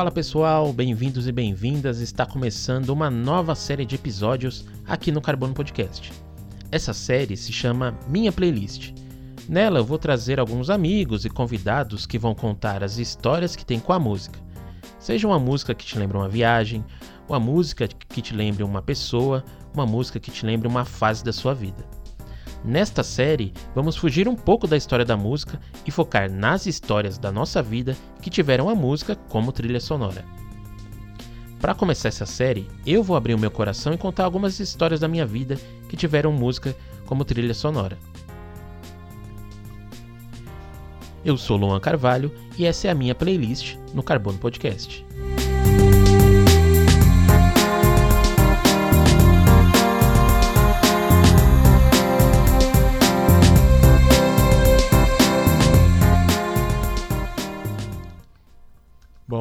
Fala pessoal, bem-vindos e bem-vindas. Está começando uma nova série de episódios aqui no Carbono Podcast. Essa série se chama Minha Playlist. Nela eu vou trazer alguns amigos e convidados que vão contar as histórias que tem com a música. Seja uma música que te lembra uma viagem, uma música que te lembre uma pessoa, uma música que te lembre uma fase da sua vida. Nesta série, vamos fugir um pouco da história da música e focar nas histórias da nossa vida que tiveram a música como trilha sonora. Para começar essa série, eu vou abrir o meu coração e contar algumas histórias da minha vida que tiveram música como trilha sonora. Eu sou Luan Carvalho e essa é a minha playlist no Carbono Podcast.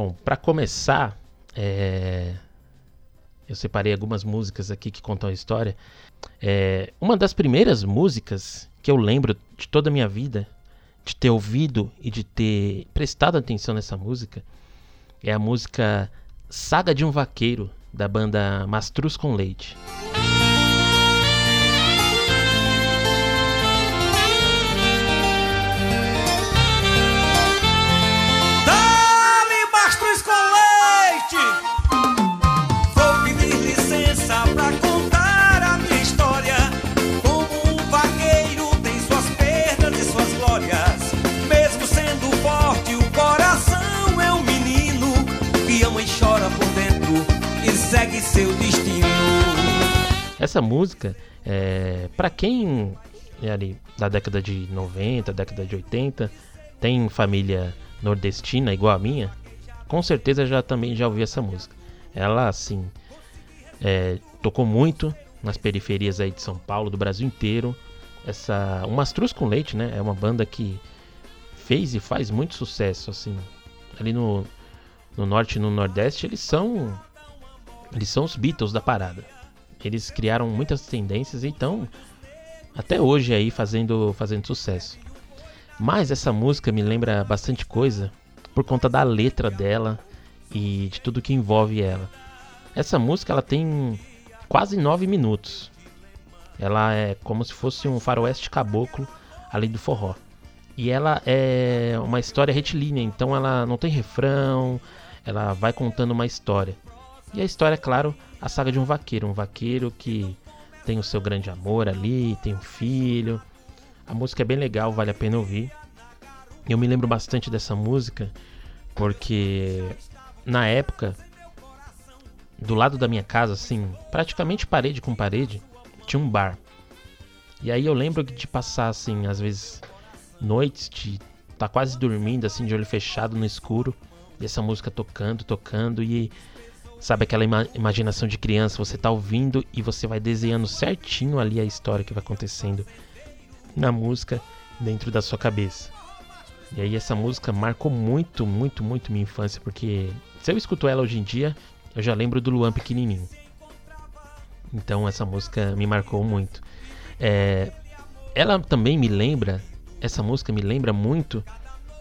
Bom, para começar, é... eu separei algumas músicas aqui que contam a história. É... Uma das primeiras músicas que eu lembro de toda a minha vida, de ter ouvido e de ter prestado atenção nessa música, é a música Saga de um Vaqueiro, da banda Mastruz com Leite. Essa música, é, para quem é ali da década de 90, década de 80, tem família nordestina igual a minha, com certeza já também já ouviu essa música. Ela assim é, tocou muito nas periferias aí de São Paulo, do Brasil inteiro. Essa, o Mastruz com Leite, né, é uma banda que fez e faz muito sucesso assim. Ali no, no norte e no nordeste eles são eles são os Beatles da parada. Eles criaram muitas tendências e estão até hoje aí fazendo, fazendo sucesso. Mas essa música me lembra bastante coisa por conta da letra dela e de tudo que envolve ela. Essa música ela tem quase nove minutos. Ela é como se fosse um faroeste caboclo ali do forró. E ela é uma história retilínea, então ela não tem refrão, ela vai contando uma história. E a história, é claro, a saga de um vaqueiro. Um vaqueiro que tem o seu grande amor ali, tem um filho. A música é bem legal, vale a pena ouvir. Eu me lembro bastante dessa música porque na época, do lado da minha casa, assim, praticamente parede com parede, tinha um bar. E aí eu lembro de passar, assim, às vezes noites de tá quase dormindo, assim, de olho fechado no escuro, e essa música tocando, tocando, e Sabe aquela ima imaginação de criança, você tá ouvindo e você vai desenhando certinho ali a história que vai acontecendo na música dentro da sua cabeça. E aí essa música marcou muito, muito, muito minha infância, porque se eu escuto ela hoje em dia, eu já lembro do Luan pequenininho. Então essa música me marcou muito. É, ela também me lembra, essa música me lembra muito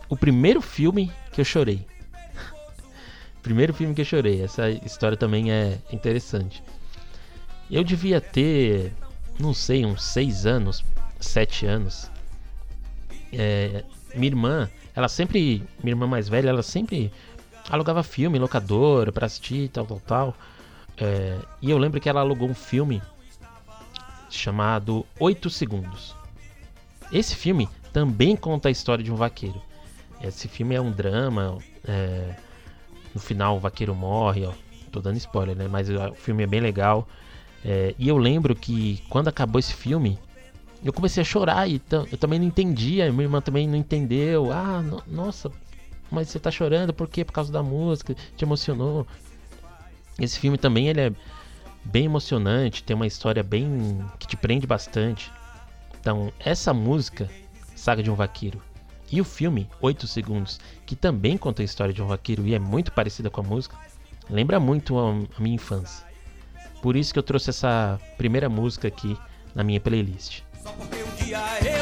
o primeiro filme que eu chorei. Primeiro filme que eu chorei. Essa história também é interessante. Eu devia ter, não sei, uns 6 anos, 7 anos. É, minha irmã, ela sempre, minha irmã mais velha, ela sempre alugava filme, locadora, pra assistir, tal, tal, tal. É, e eu lembro que ela alugou um filme chamado 8 Segundos. Esse filme também conta a história de um vaqueiro. Esse filme é um drama, é, no final o vaqueiro morre, ó. Tô dando spoiler, né? Mas o filme é bem legal. É, e eu lembro que quando acabou esse filme, eu comecei a chorar e eu também não entendia, minha irmã também não entendeu. Ah, no, nossa, mas você tá chorando por quê? Por causa da música, te emocionou. Esse filme também ele é bem emocionante, tem uma história bem que te prende bastante. Então, essa música, Saga de um Vaqueiro, e o filme, 8 Segundos, que também conta a história de um vaqueiro e é muito parecida com a música, lembra muito a, a minha infância. Por isso que eu trouxe essa primeira música aqui na minha playlist. Só porque um dia eu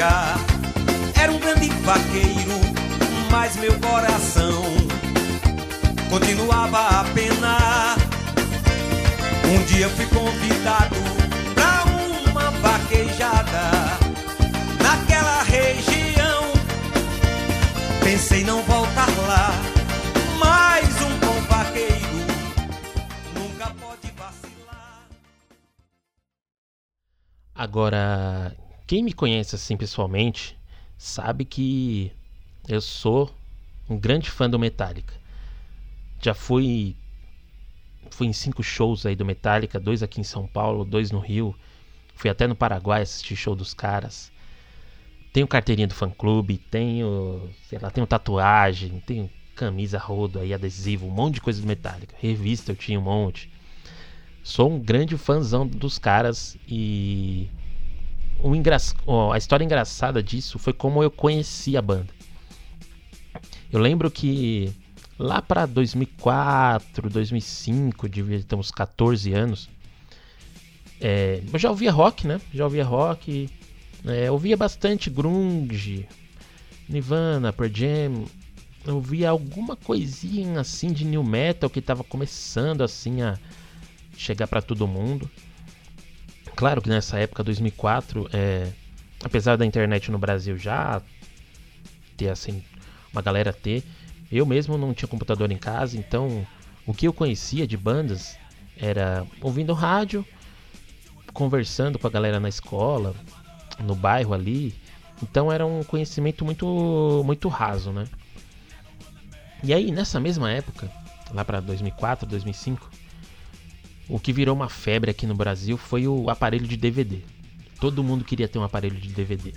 Era um grande vaqueiro, mas meu coração continuava a penar. Um dia fui convidado pra uma vaquejada naquela região. Pensei não voltar lá, mas um bom vaqueiro nunca pode vacilar. Agora, quem me conhece assim pessoalmente sabe que eu sou um grande fã do Metallica. Já fui fui em cinco shows aí do Metallica, dois aqui em São Paulo, dois no Rio. Fui até no Paraguai assistir show dos caras. Tenho carteirinha do fã clube, tenho, sei lá, tenho tatuagem, tenho camisa rodo aí, adesivo, um monte de coisa do Metallica. Revista eu tinha um monte. Sou um grande fãzão dos caras e o engra... A história engraçada disso foi como eu conheci a banda. Eu lembro que lá para 2004, 2005, devia ter uns 14 anos, é, eu já ouvia rock, né? Já ouvia rock, é, ouvia bastante grunge, Nirvana, Pearl Jam, eu ouvia alguma coisinha assim de new metal que estava começando assim a chegar para todo mundo. Claro que nessa época, 2004, é, apesar da internet no Brasil já ter assim, uma galera ter, eu mesmo não tinha computador em casa, então o que eu conhecia de bandas era ouvindo rádio, conversando com a galera na escola, no bairro ali. Então era um conhecimento muito muito raso, né? E aí nessa mesma época, lá para 2004, 2005, o que virou uma febre aqui no Brasil foi o aparelho de DVD. Todo mundo queria ter um aparelho de DVD.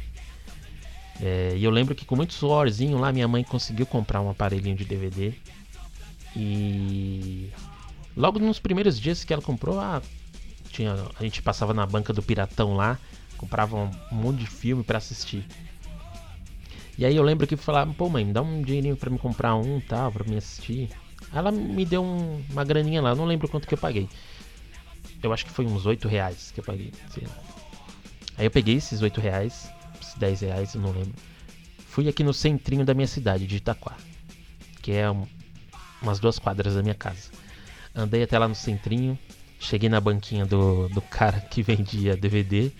É, e eu lembro que com muito suorzinho lá minha mãe conseguiu comprar um aparelhinho de DVD. E logo nos primeiros dias que ela comprou, ah, tinha, a gente passava na banca do Piratão lá, comprava um monte de filme para assistir. E aí eu lembro que falava, pô mãe, me dá um dinheirinho para me comprar um tal, para me assistir. Ela me deu um, uma graninha lá, não lembro quanto que eu paguei. Eu acho que foi uns 8 reais que eu paguei. Aí eu peguei esses 8 reais, esses 10 reais, eu não lembro. Fui aqui no centrinho da minha cidade, de Itaquá. Que é um, umas duas quadras da minha casa. Andei até lá no centrinho. Cheguei na banquinha do, do cara que vendia DVD.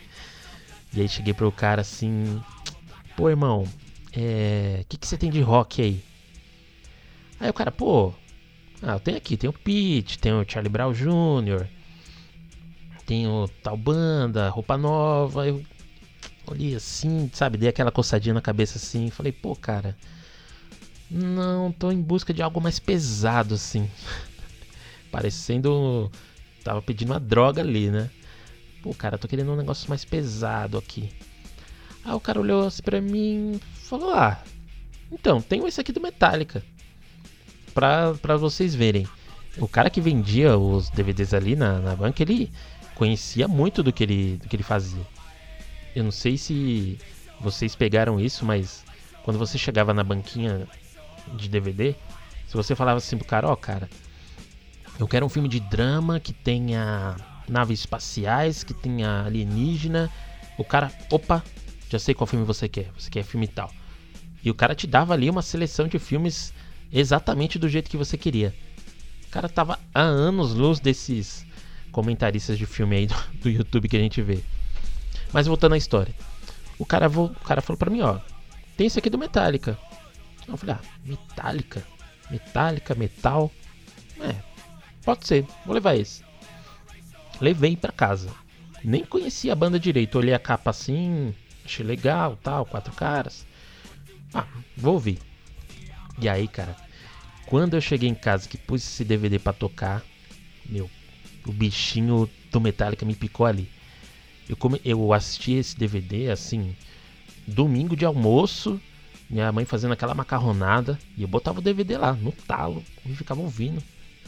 E aí cheguei pro cara assim. Pô, irmão, é. O que, que você tem de rock aí? Aí o cara, pô. Ah, eu tenho aqui, tem o Pete, tem o Charlie Brown Jr., tenho tal banda, roupa nova. Eu olhei assim, sabe, dei aquela coçadinha na cabeça assim, falei, pô, cara, não, tô em busca de algo mais pesado assim. Parecendo. Tava pedindo uma droga ali, né? Pô, cara, tô querendo um negócio mais pesado aqui. Aí o cara olhou assim pra mim falou: Ah, então, tenho esse aqui do Metallica. Pra, pra vocês verem. O cara que vendia os DVDs ali na, na banca, ele conhecia muito do que ele, do que ele fazia. Eu não sei se vocês pegaram isso, mas quando você chegava na banquinha de DVD, se você falava assim pro cara, ó, oh, cara, eu quero um filme de drama que tenha naves espaciais, que tenha alienígena. O cara, opa, já sei qual filme você quer. Você quer filme tal. E o cara te dava ali uma seleção de filmes exatamente do jeito que você queria. O cara tava há anos luz desses comentaristas de filme aí do, do YouTube que a gente vê. Mas voltando à história. O cara, o cara falou pra mim, ó. Tem esse aqui do Metallica. Eu falei, ah, Metallica? Metallica, metal? É, pode ser, vou levar esse. Levei pra casa. Nem conhecia a banda direito. Olhei a capa assim, achei legal, tal, quatro caras. Ah, vou ouvir. E aí, cara, quando eu cheguei em casa que pus esse DVD para tocar, meu o bichinho do Metallica me picou ali. Eu, come, eu assisti esse DVD assim, domingo de almoço, minha mãe fazendo aquela macarronada, e eu botava o DVD lá, no talo, e ficava ouvindo.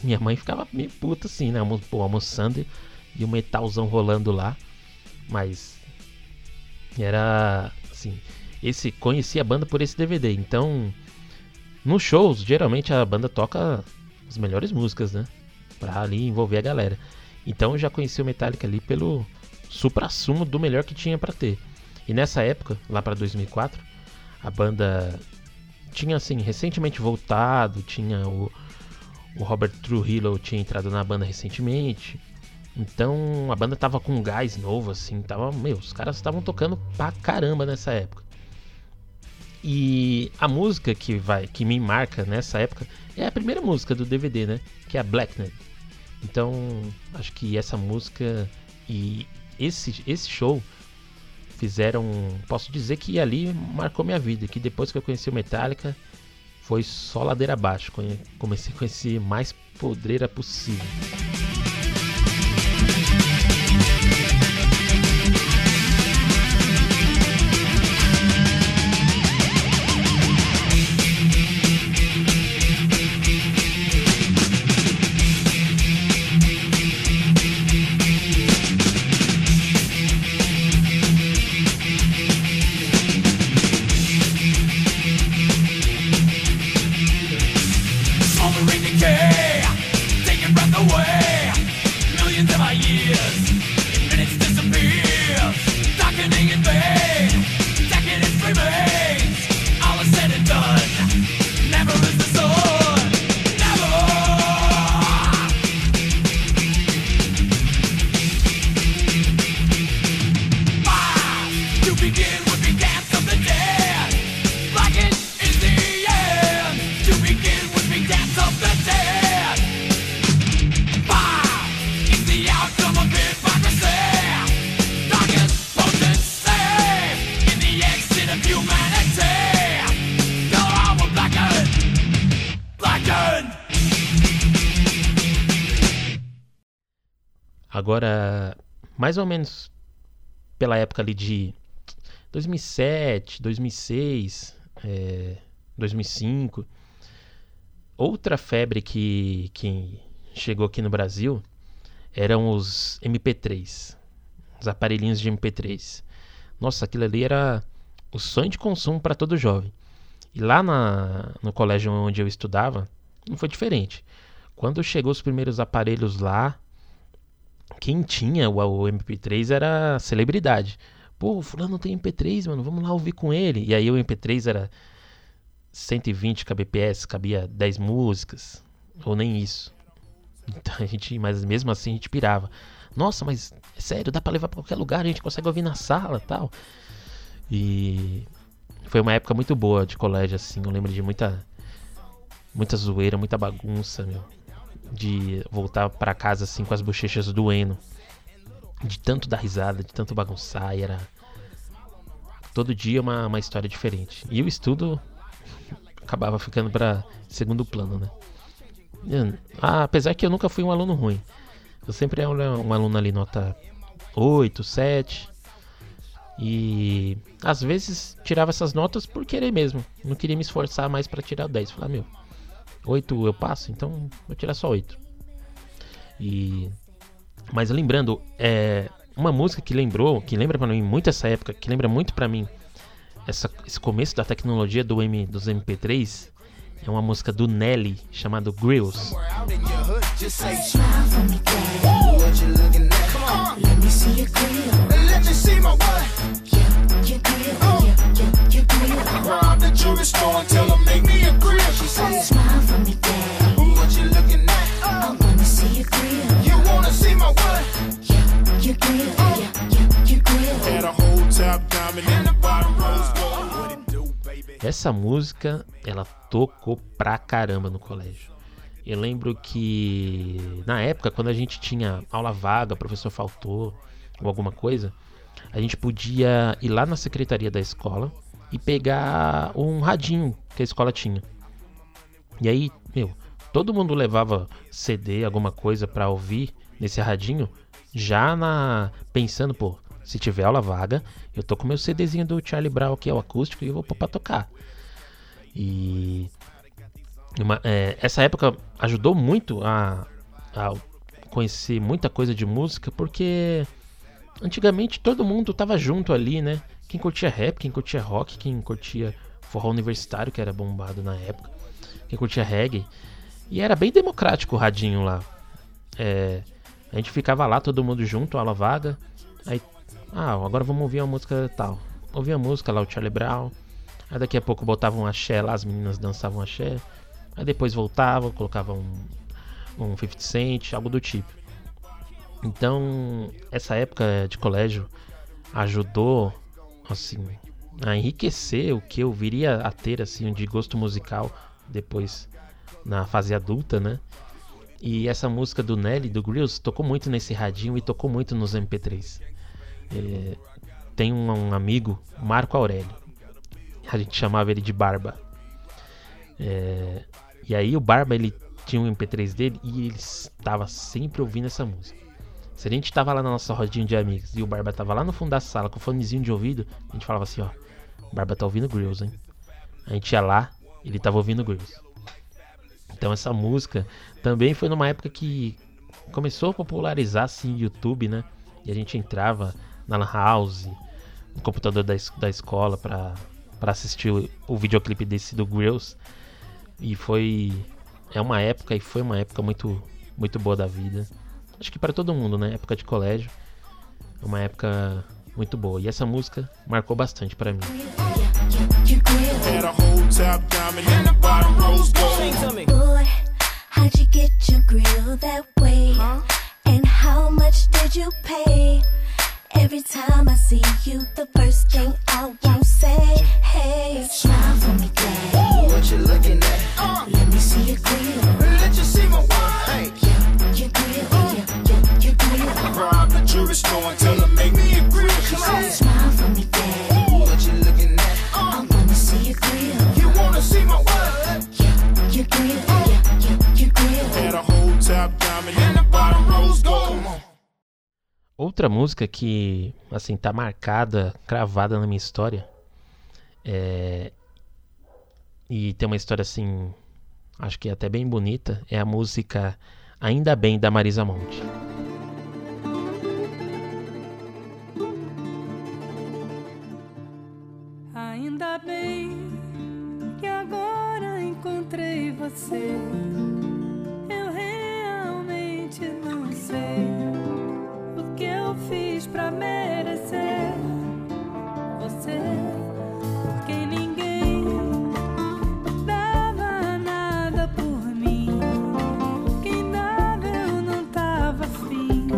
Minha mãe ficava meio puta assim, né? Pô, almoçando e o metalzão rolando lá. Mas era assim, esse conheci a banda por esse DVD. Então, nos shows, geralmente a banda toca as melhores músicas, né? Para ali envolver a galera. Então eu já conheci o Metallica ali pelo supra-sumo do melhor que tinha para ter. E nessa época, lá para 2004, a banda tinha assim recentemente voltado, tinha o, o Robert Trujillo tinha entrado na banda recentemente. Então a banda tava com um gás novo assim, tava, meu, os caras estavam tocando pra caramba nessa época. E a música que vai que me marca nessa época é a primeira música do DVD, né? Que é a Blacknet. Então, acho que essa música e esse esse show fizeram, posso dizer que ali marcou minha vida, que depois que eu conheci o Metallica, foi só ladeira abaixo. Comecei a conhecer mais podreira possível. Mais ou menos pela época ali de 2007, 2006, é, 2005, outra febre que, que chegou aqui no Brasil eram os MP3, os aparelhinhos de MP3. Nossa, aquilo ali era o sonho de consumo para todo jovem. E lá na, no colégio onde eu estudava, não foi diferente. Quando chegou os primeiros aparelhos lá, quem tinha o, o MP3 era celebridade. Pô, fulano tem MP3, mano, vamos lá ouvir com ele. E aí o MP3 era 120 kbps, cabia 10 músicas, ou nem isso. Então a gente, mas mesmo assim a gente pirava. Nossa, mas é sério, dá para levar para qualquer lugar, a gente consegue ouvir na sala, tal. E foi uma época muito boa de colégio assim, eu lembro de muita muita zoeira, muita bagunça, meu de voltar para casa assim com as bochechas doendo. De tanto dar risada, de tanto bagunçar, e era todo dia uma, uma história diferente. E o estudo acabava ficando para segundo plano, né? Ah, apesar que eu nunca fui um aluno ruim. Eu sempre era um aluno ali nota 8, 7. E às vezes tirava essas notas por querer mesmo. Não queria me esforçar mais para tirar 10. Falar, meu, 8 eu passo, então vou tirar só 8. E mas lembrando, é uma música que lembrou, que lembra para mim muito essa época, que lembra muito para mim essa, esse começo da tecnologia do M, dos MP3, é uma música do Nelly chamado Grills. Essa música, ela tocou pra caramba no colégio. Eu lembro que na época, quando a gente tinha aula vaga, professor faltou ou alguma coisa, a gente podia ir lá na secretaria da escola e pegar um radinho que a escola tinha. E aí, meu, todo mundo levava CD, alguma coisa para ouvir nesse radinho, já na pensando, pô, se tiver aula vaga, eu tô com meu CDzinho do Charlie Brown aqui, é o acústico, e eu vou pôr pra tocar. E uma, é, essa época ajudou muito a, a conhecer muita coisa de música, porque antigamente todo mundo tava junto ali, né? Quem curtia rap, quem curtia rock, quem curtia forró universitário, que era bombado na época, quem curtia reggae. E era bem democrático o radinho lá. É, a gente ficava lá, todo mundo junto, aula vaga. Aí, ah, agora vamos ouvir uma música tal. ouvia música lá, o Charlie Brown. Aí daqui a pouco botavam um axé lá, as meninas dançavam axé. Aí depois voltava, colocava um, um 50 Cent, algo do tipo. Então, essa época de colégio ajudou, assim, a enriquecer o que eu viria a ter, assim, de gosto musical depois na fase adulta, né? E essa música do Nelly, do Grills, tocou muito nesse radinho e tocou muito nos MP3. É, tem um, um, amigo, Marco Aurélio. A gente chamava ele de Barba. É, e aí o Barba, ele tinha um MP3 dele e ele estava sempre ouvindo essa música. Se a gente estava lá na nossa rodinha de amigos e o Barba estava lá no fundo da sala com o fonezinho de ouvido, a gente falava assim, ó, Barba tá ouvindo Grills, hein? A gente ia lá, ele tava ouvindo Grills. Então essa música também foi numa época que começou a popularizar assim YouTube, né? E a gente entrava na lan house, no computador da, da escola para para assistir o, o videoclipe desse do Grills. E foi é uma época e foi uma época muito muito boa da vida. Acho que para todo mundo, né? Época de colégio. É uma época muito boa. E essa música marcou bastante para mim. How'd you get your grill that way? Huh? And how much did you pay? Every time I see you, the first thing I won't say, hey, smile for me, daddy. What you looking at? Uh, Let me see your grill. Let you see my wine. Hey. Yeah, your grill, uh, yeah, yeah, your grill. Rob the jewelry store and tell her make me a grill. She said, smile for me, daddy. What you looking at? Uh, I wanna see your grill. You wanna see my what? Yeah, your grill, yeah, yeah, Outra música que, assim, tá marcada, cravada na minha história. É... E tem uma história, assim, acho que é até bem bonita. É a música Ainda Bem, da Marisa Monte. Ainda bem que agora encontrei você. Pra merecer você. Porque ninguém dava nada por mim. Quem dava eu não tava afim.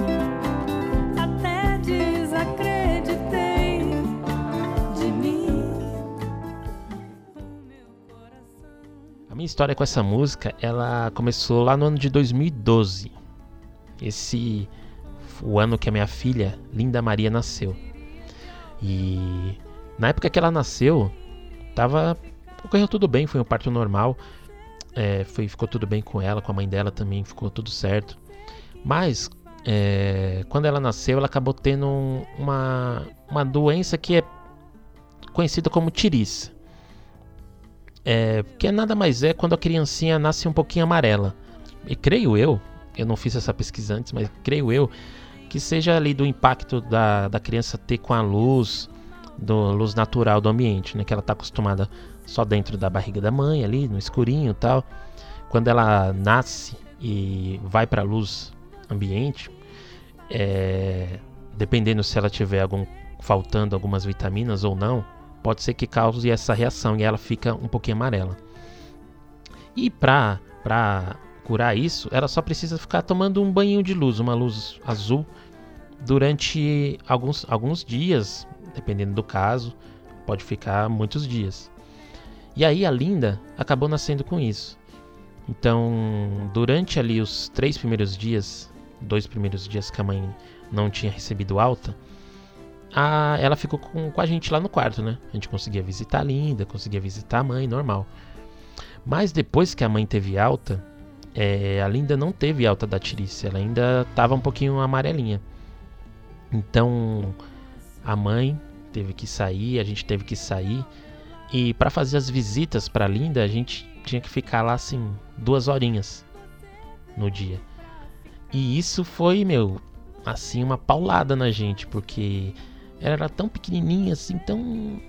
Até desacreditei de mim. A minha história com essa música, ela começou lá no ano de 2012. Esse o ano que a minha filha, Linda Maria, nasceu. E na época que ela nasceu, tava ocorreu tudo bem, foi um parto normal. É, foi, ficou tudo bem com ela, com a mãe dela também, ficou tudo certo. Mas é, quando ela nasceu, ela acabou tendo um- uma, uma doença que é conhecida como tiriça. É, que nada mais é quando a criancinha nasce um pouquinho amarela. E creio eu, eu não fiz essa pesquisa antes, mas creio eu que seja ali do impacto da, da criança ter com a luz, do luz natural do ambiente, né? Que ela está acostumada só dentro da barriga da mãe, ali no escurinho tal. Quando ela nasce e vai para a luz ambiente, é, dependendo se ela tiver algum faltando algumas vitaminas ou não, pode ser que cause essa reação e ela fica um pouquinho amarela. E para para curar isso, ela só precisa ficar tomando um banho de luz, uma luz azul, durante alguns, alguns dias, dependendo do caso, pode ficar muitos dias. E aí a Linda acabou nascendo com isso. Então, durante ali os três primeiros dias, dois primeiros dias que a mãe não tinha recebido alta, a, ela ficou com, com a gente lá no quarto, né? A gente conseguia visitar a Linda, conseguia visitar a mãe, normal. Mas depois que a mãe teve alta, é, a Linda não teve alta da tirice, ela ainda estava um pouquinho amarelinha. Então a mãe teve que sair, a gente teve que sair. E para fazer as visitas para Linda, a gente tinha que ficar lá assim duas horinhas no dia. E isso foi, meu, assim uma paulada na gente, porque ela era tão pequenininha, assim, tão,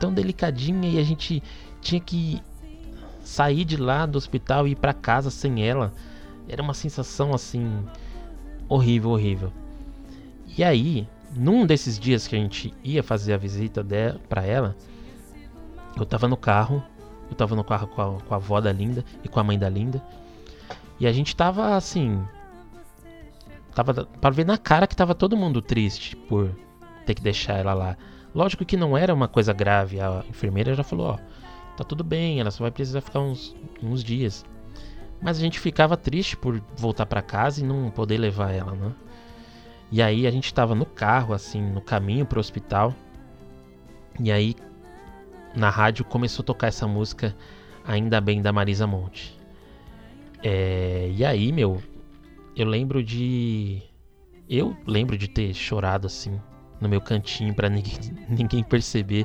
tão delicadinha e a gente tinha que sair de lá do hospital e ir para casa sem ela. Era uma sensação assim horrível, horrível. E aí, num desses dias que a gente ia fazer a visita pra ela, eu tava no carro, eu tava no carro com a, com a avó da Linda e com a mãe da Linda. E a gente tava assim. Tava para ver na cara que tava todo mundo triste por ter que deixar ela lá. Lógico que não era uma coisa grave, a enfermeira já falou: ó, tá tudo bem, ela só vai precisar ficar uns, uns dias. Mas a gente ficava triste por voltar para casa e não poder levar ela, né? E aí a gente tava no carro, assim, no caminho pro hospital. E aí na rádio começou a tocar essa música Ainda Bem da Marisa Monte. É, e aí, meu, eu lembro de. Eu lembro de ter chorado assim no meu cantinho para ninguém, ninguém perceber.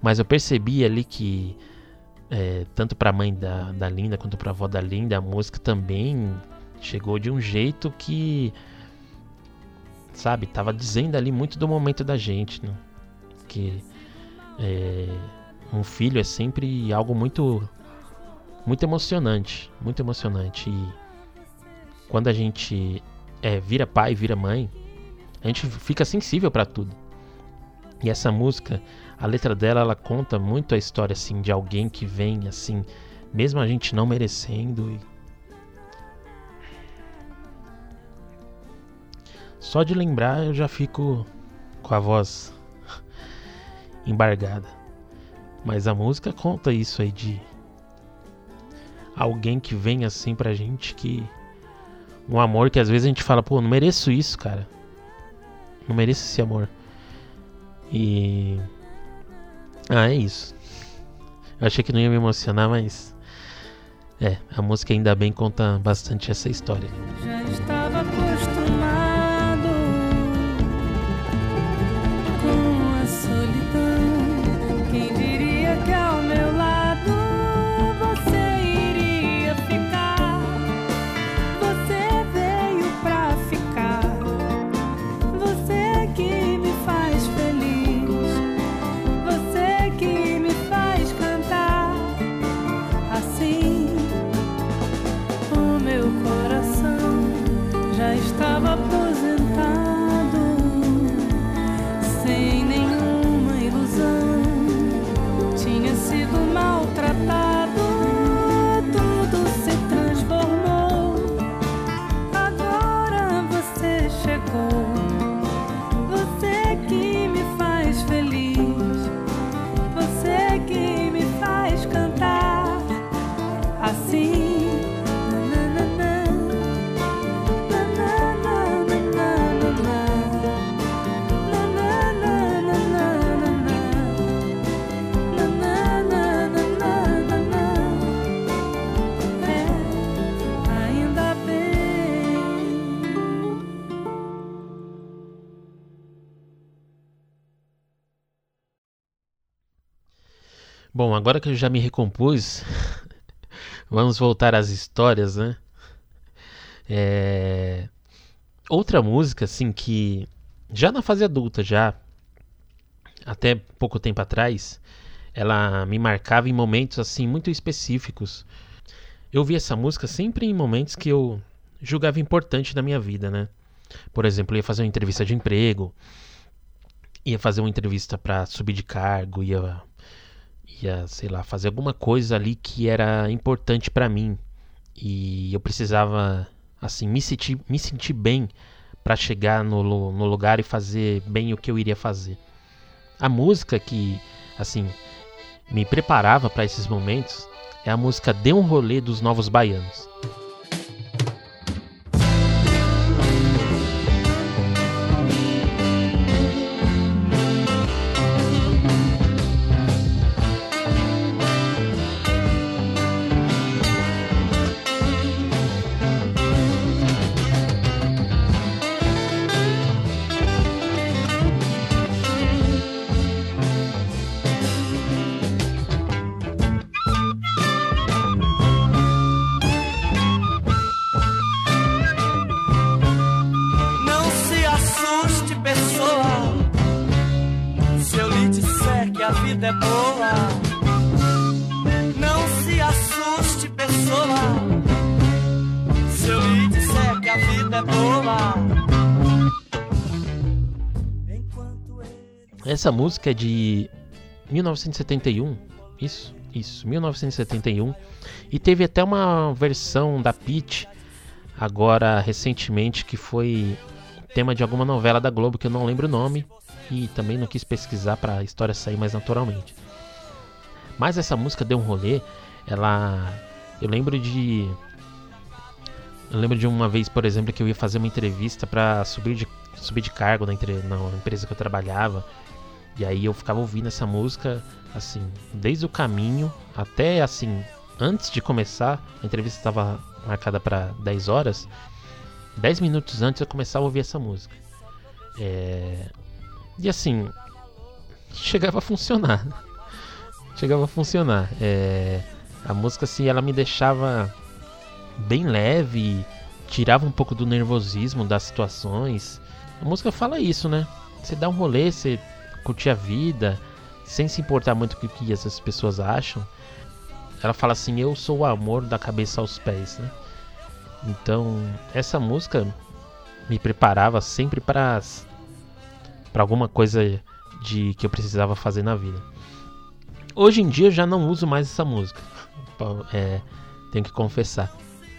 Mas eu percebi ali que é, tanto para a mãe da, da Linda quanto para a avó da Linda, a música também chegou de um jeito que, sabe, tava dizendo ali muito do momento da gente, né? Que é, um filho é sempre algo muito, muito emocionante, muito emocionante. E quando a gente é, vira pai, vira mãe, a gente fica sensível para tudo. E essa música, a letra dela, ela conta muito a história assim de alguém que vem assim, mesmo a gente não merecendo e Só de lembrar eu já fico com a voz embargada. Mas a música conta isso aí de alguém que vem assim pra gente que um amor que às vezes a gente fala, pô, não mereço isso, cara. Não mereço esse amor. E. Ah, é isso. Eu achei que não ia me emocionar, mas. É, a música ainda bem conta bastante essa história. Já estava agora que eu já me recompus, vamos voltar às histórias, né? É... Outra música, assim, que já na fase adulta, já até pouco tempo atrás, ela me marcava em momentos, assim, muito específicos. Eu vi essa música sempre em momentos que eu julgava importante na minha vida, né? Por exemplo, ia fazer uma entrevista de emprego, ia fazer uma entrevista para subir de cargo, ia ia, sei lá, fazer alguma coisa ali que era importante pra mim. E eu precisava, assim, me sentir, me sentir bem pra chegar no, no lugar e fazer bem o que eu iria fazer. A música que, assim, me preparava pra esses momentos é a música Dê um Rolê dos Novos Baianos. Vida é boa. Não se assuste, pessoa. Se eu lhe disser que a vida é boa. Essa música é de 1971, isso, isso, 1971. E teve até uma versão da Peach agora recentemente que foi tema de alguma novela da Globo que eu não lembro o nome e também não quis pesquisar para a história sair mais naturalmente. Mas essa música deu um rolê, ela eu lembro de eu lembro de uma vez, por exemplo, que eu ia fazer uma entrevista para subir de subir de cargo na, na empresa que eu trabalhava. E aí eu ficava ouvindo essa música assim, desde o caminho até assim, antes de começar, a entrevista estava marcada para 10 horas. 10 minutos antes eu começava a ouvir essa música. É... E assim, chegava a funcionar. chegava a funcionar. É... A música assim, ela me deixava bem leve, tirava um pouco do nervosismo das situações. A música fala isso, né? Você dá um rolê, você curtir a vida, sem se importar muito com o que essas pessoas acham. Ela fala assim: Eu sou o amor da cabeça aos pés, né? Então, essa música me preparava sempre para para alguma coisa de que eu precisava fazer na vida. Hoje em dia eu já não uso mais essa música. É, tenho que confessar.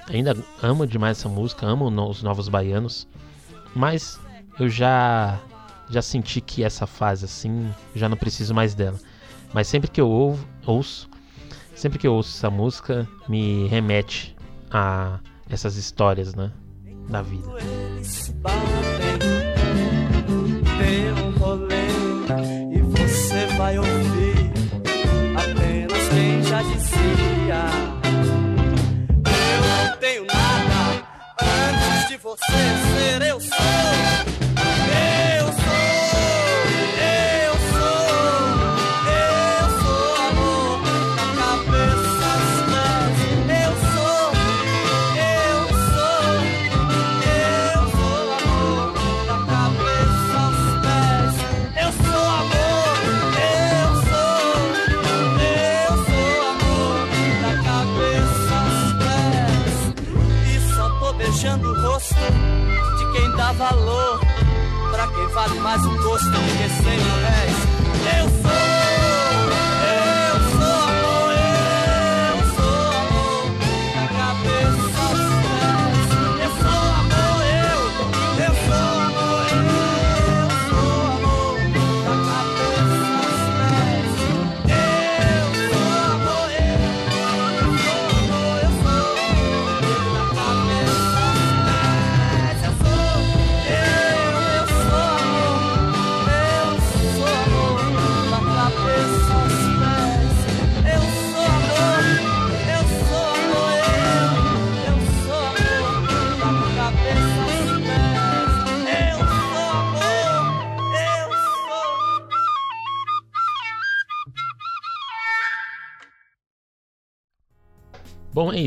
Ainda amo demais essa música, amo os Novos Baianos, mas eu já já senti que essa fase assim, já não preciso mais dela. Mas sempre que eu ouvo, ouço, sempre que eu ouço essa música, me remete a essas histórias, né, da vida. Um rolê e você vai ouvir apenas quem já dizia. Eu não tenho nada antes de você ser eu sou.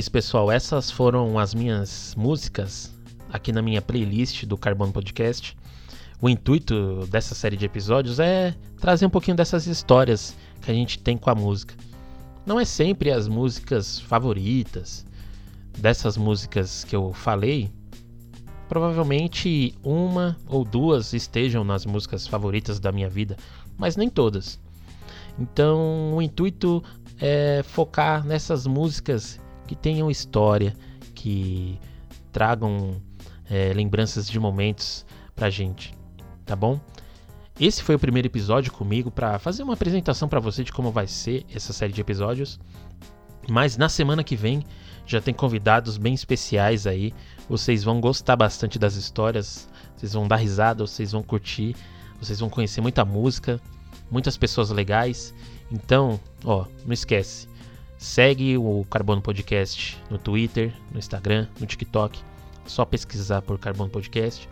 Isso, pessoal. Essas foram as minhas músicas aqui na minha playlist do Carbono Podcast. O intuito dessa série de episódios é trazer um pouquinho dessas histórias que a gente tem com a música. Não é sempre as músicas favoritas dessas músicas que eu falei. Provavelmente uma ou duas estejam nas músicas favoritas da minha vida, mas nem todas. Então, o intuito é focar nessas músicas que tenham história, que tragam é, lembranças de momentos pra gente, tá bom? Esse foi o primeiro episódio comigo para fazer uma apresentação para você de como vai ser essa série de episódios. Mas na semana que vem já tem convidados bem especiais aí. Vocês vão gostar bastante das histórias, vocês vão dar risada, vocês vão curtir, vocês vão conhecer muita música, muitas pessoas legais. Então, ó, não esquece. Segue o Carbono Podcast no Twitter, no Instagram, no TikTok. Só pesquisar por Carbono Podcast.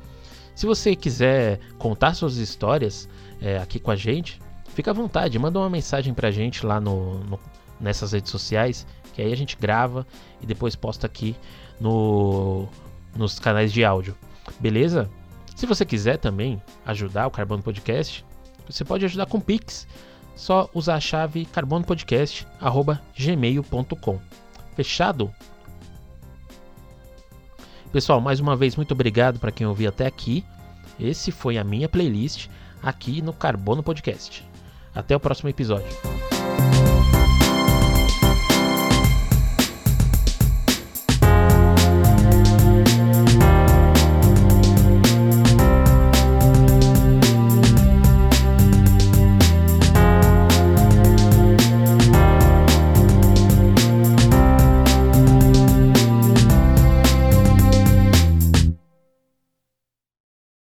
Se você quiser contar suas histórias é, aqui com a gente, fica à vontade, manda uma mensagem pra gente lá no, no, nessas redes sociais, que aí a gente grava e depois posta aqui no, nos canais de áudio. Beleza? Se você quiser também ajudar o Carbono Podcast, você pode ajudar com Pix só usar a chave carbonopodcast@gmail.com. Fechado? Pessoal, mais uma vez muito obrigado para quem ouviu até aqui. Esse foi a minha playlist, aqui no Carbono Podcast. Até o próximo episódio.